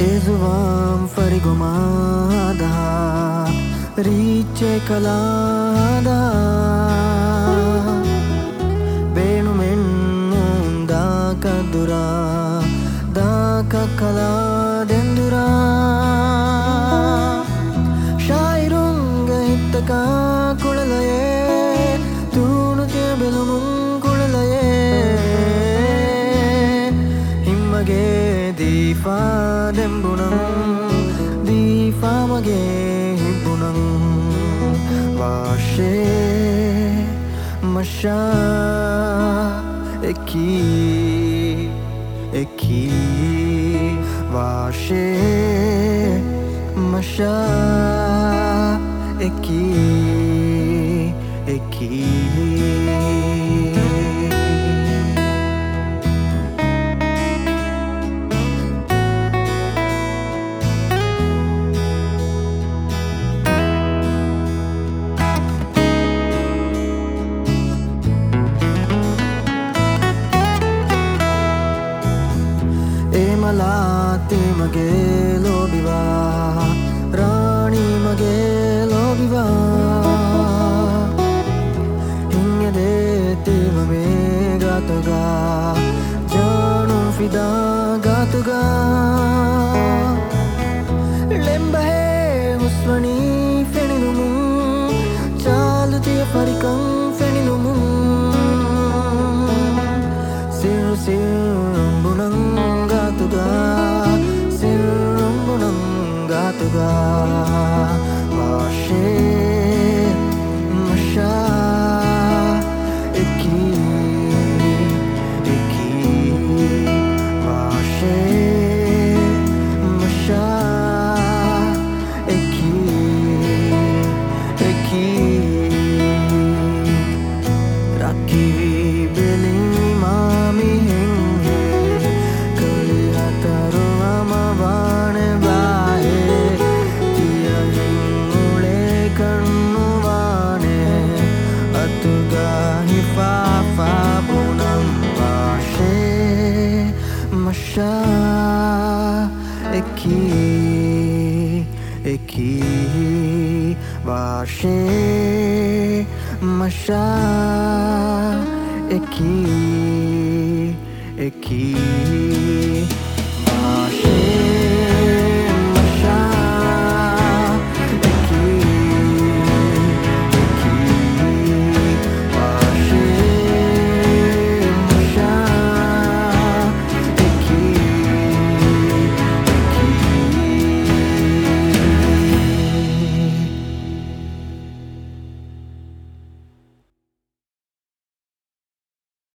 إزوام فرق مادها ريتشي كلادا بينو منو داك درا داك كلادندرا شاعر هتكا De fama Di fa mage bunang Vashe masha Eki Eki Vashe masha gatuga janu fida gatuga lembahe uswani Eki Vashe Masha Eki Eki Vashe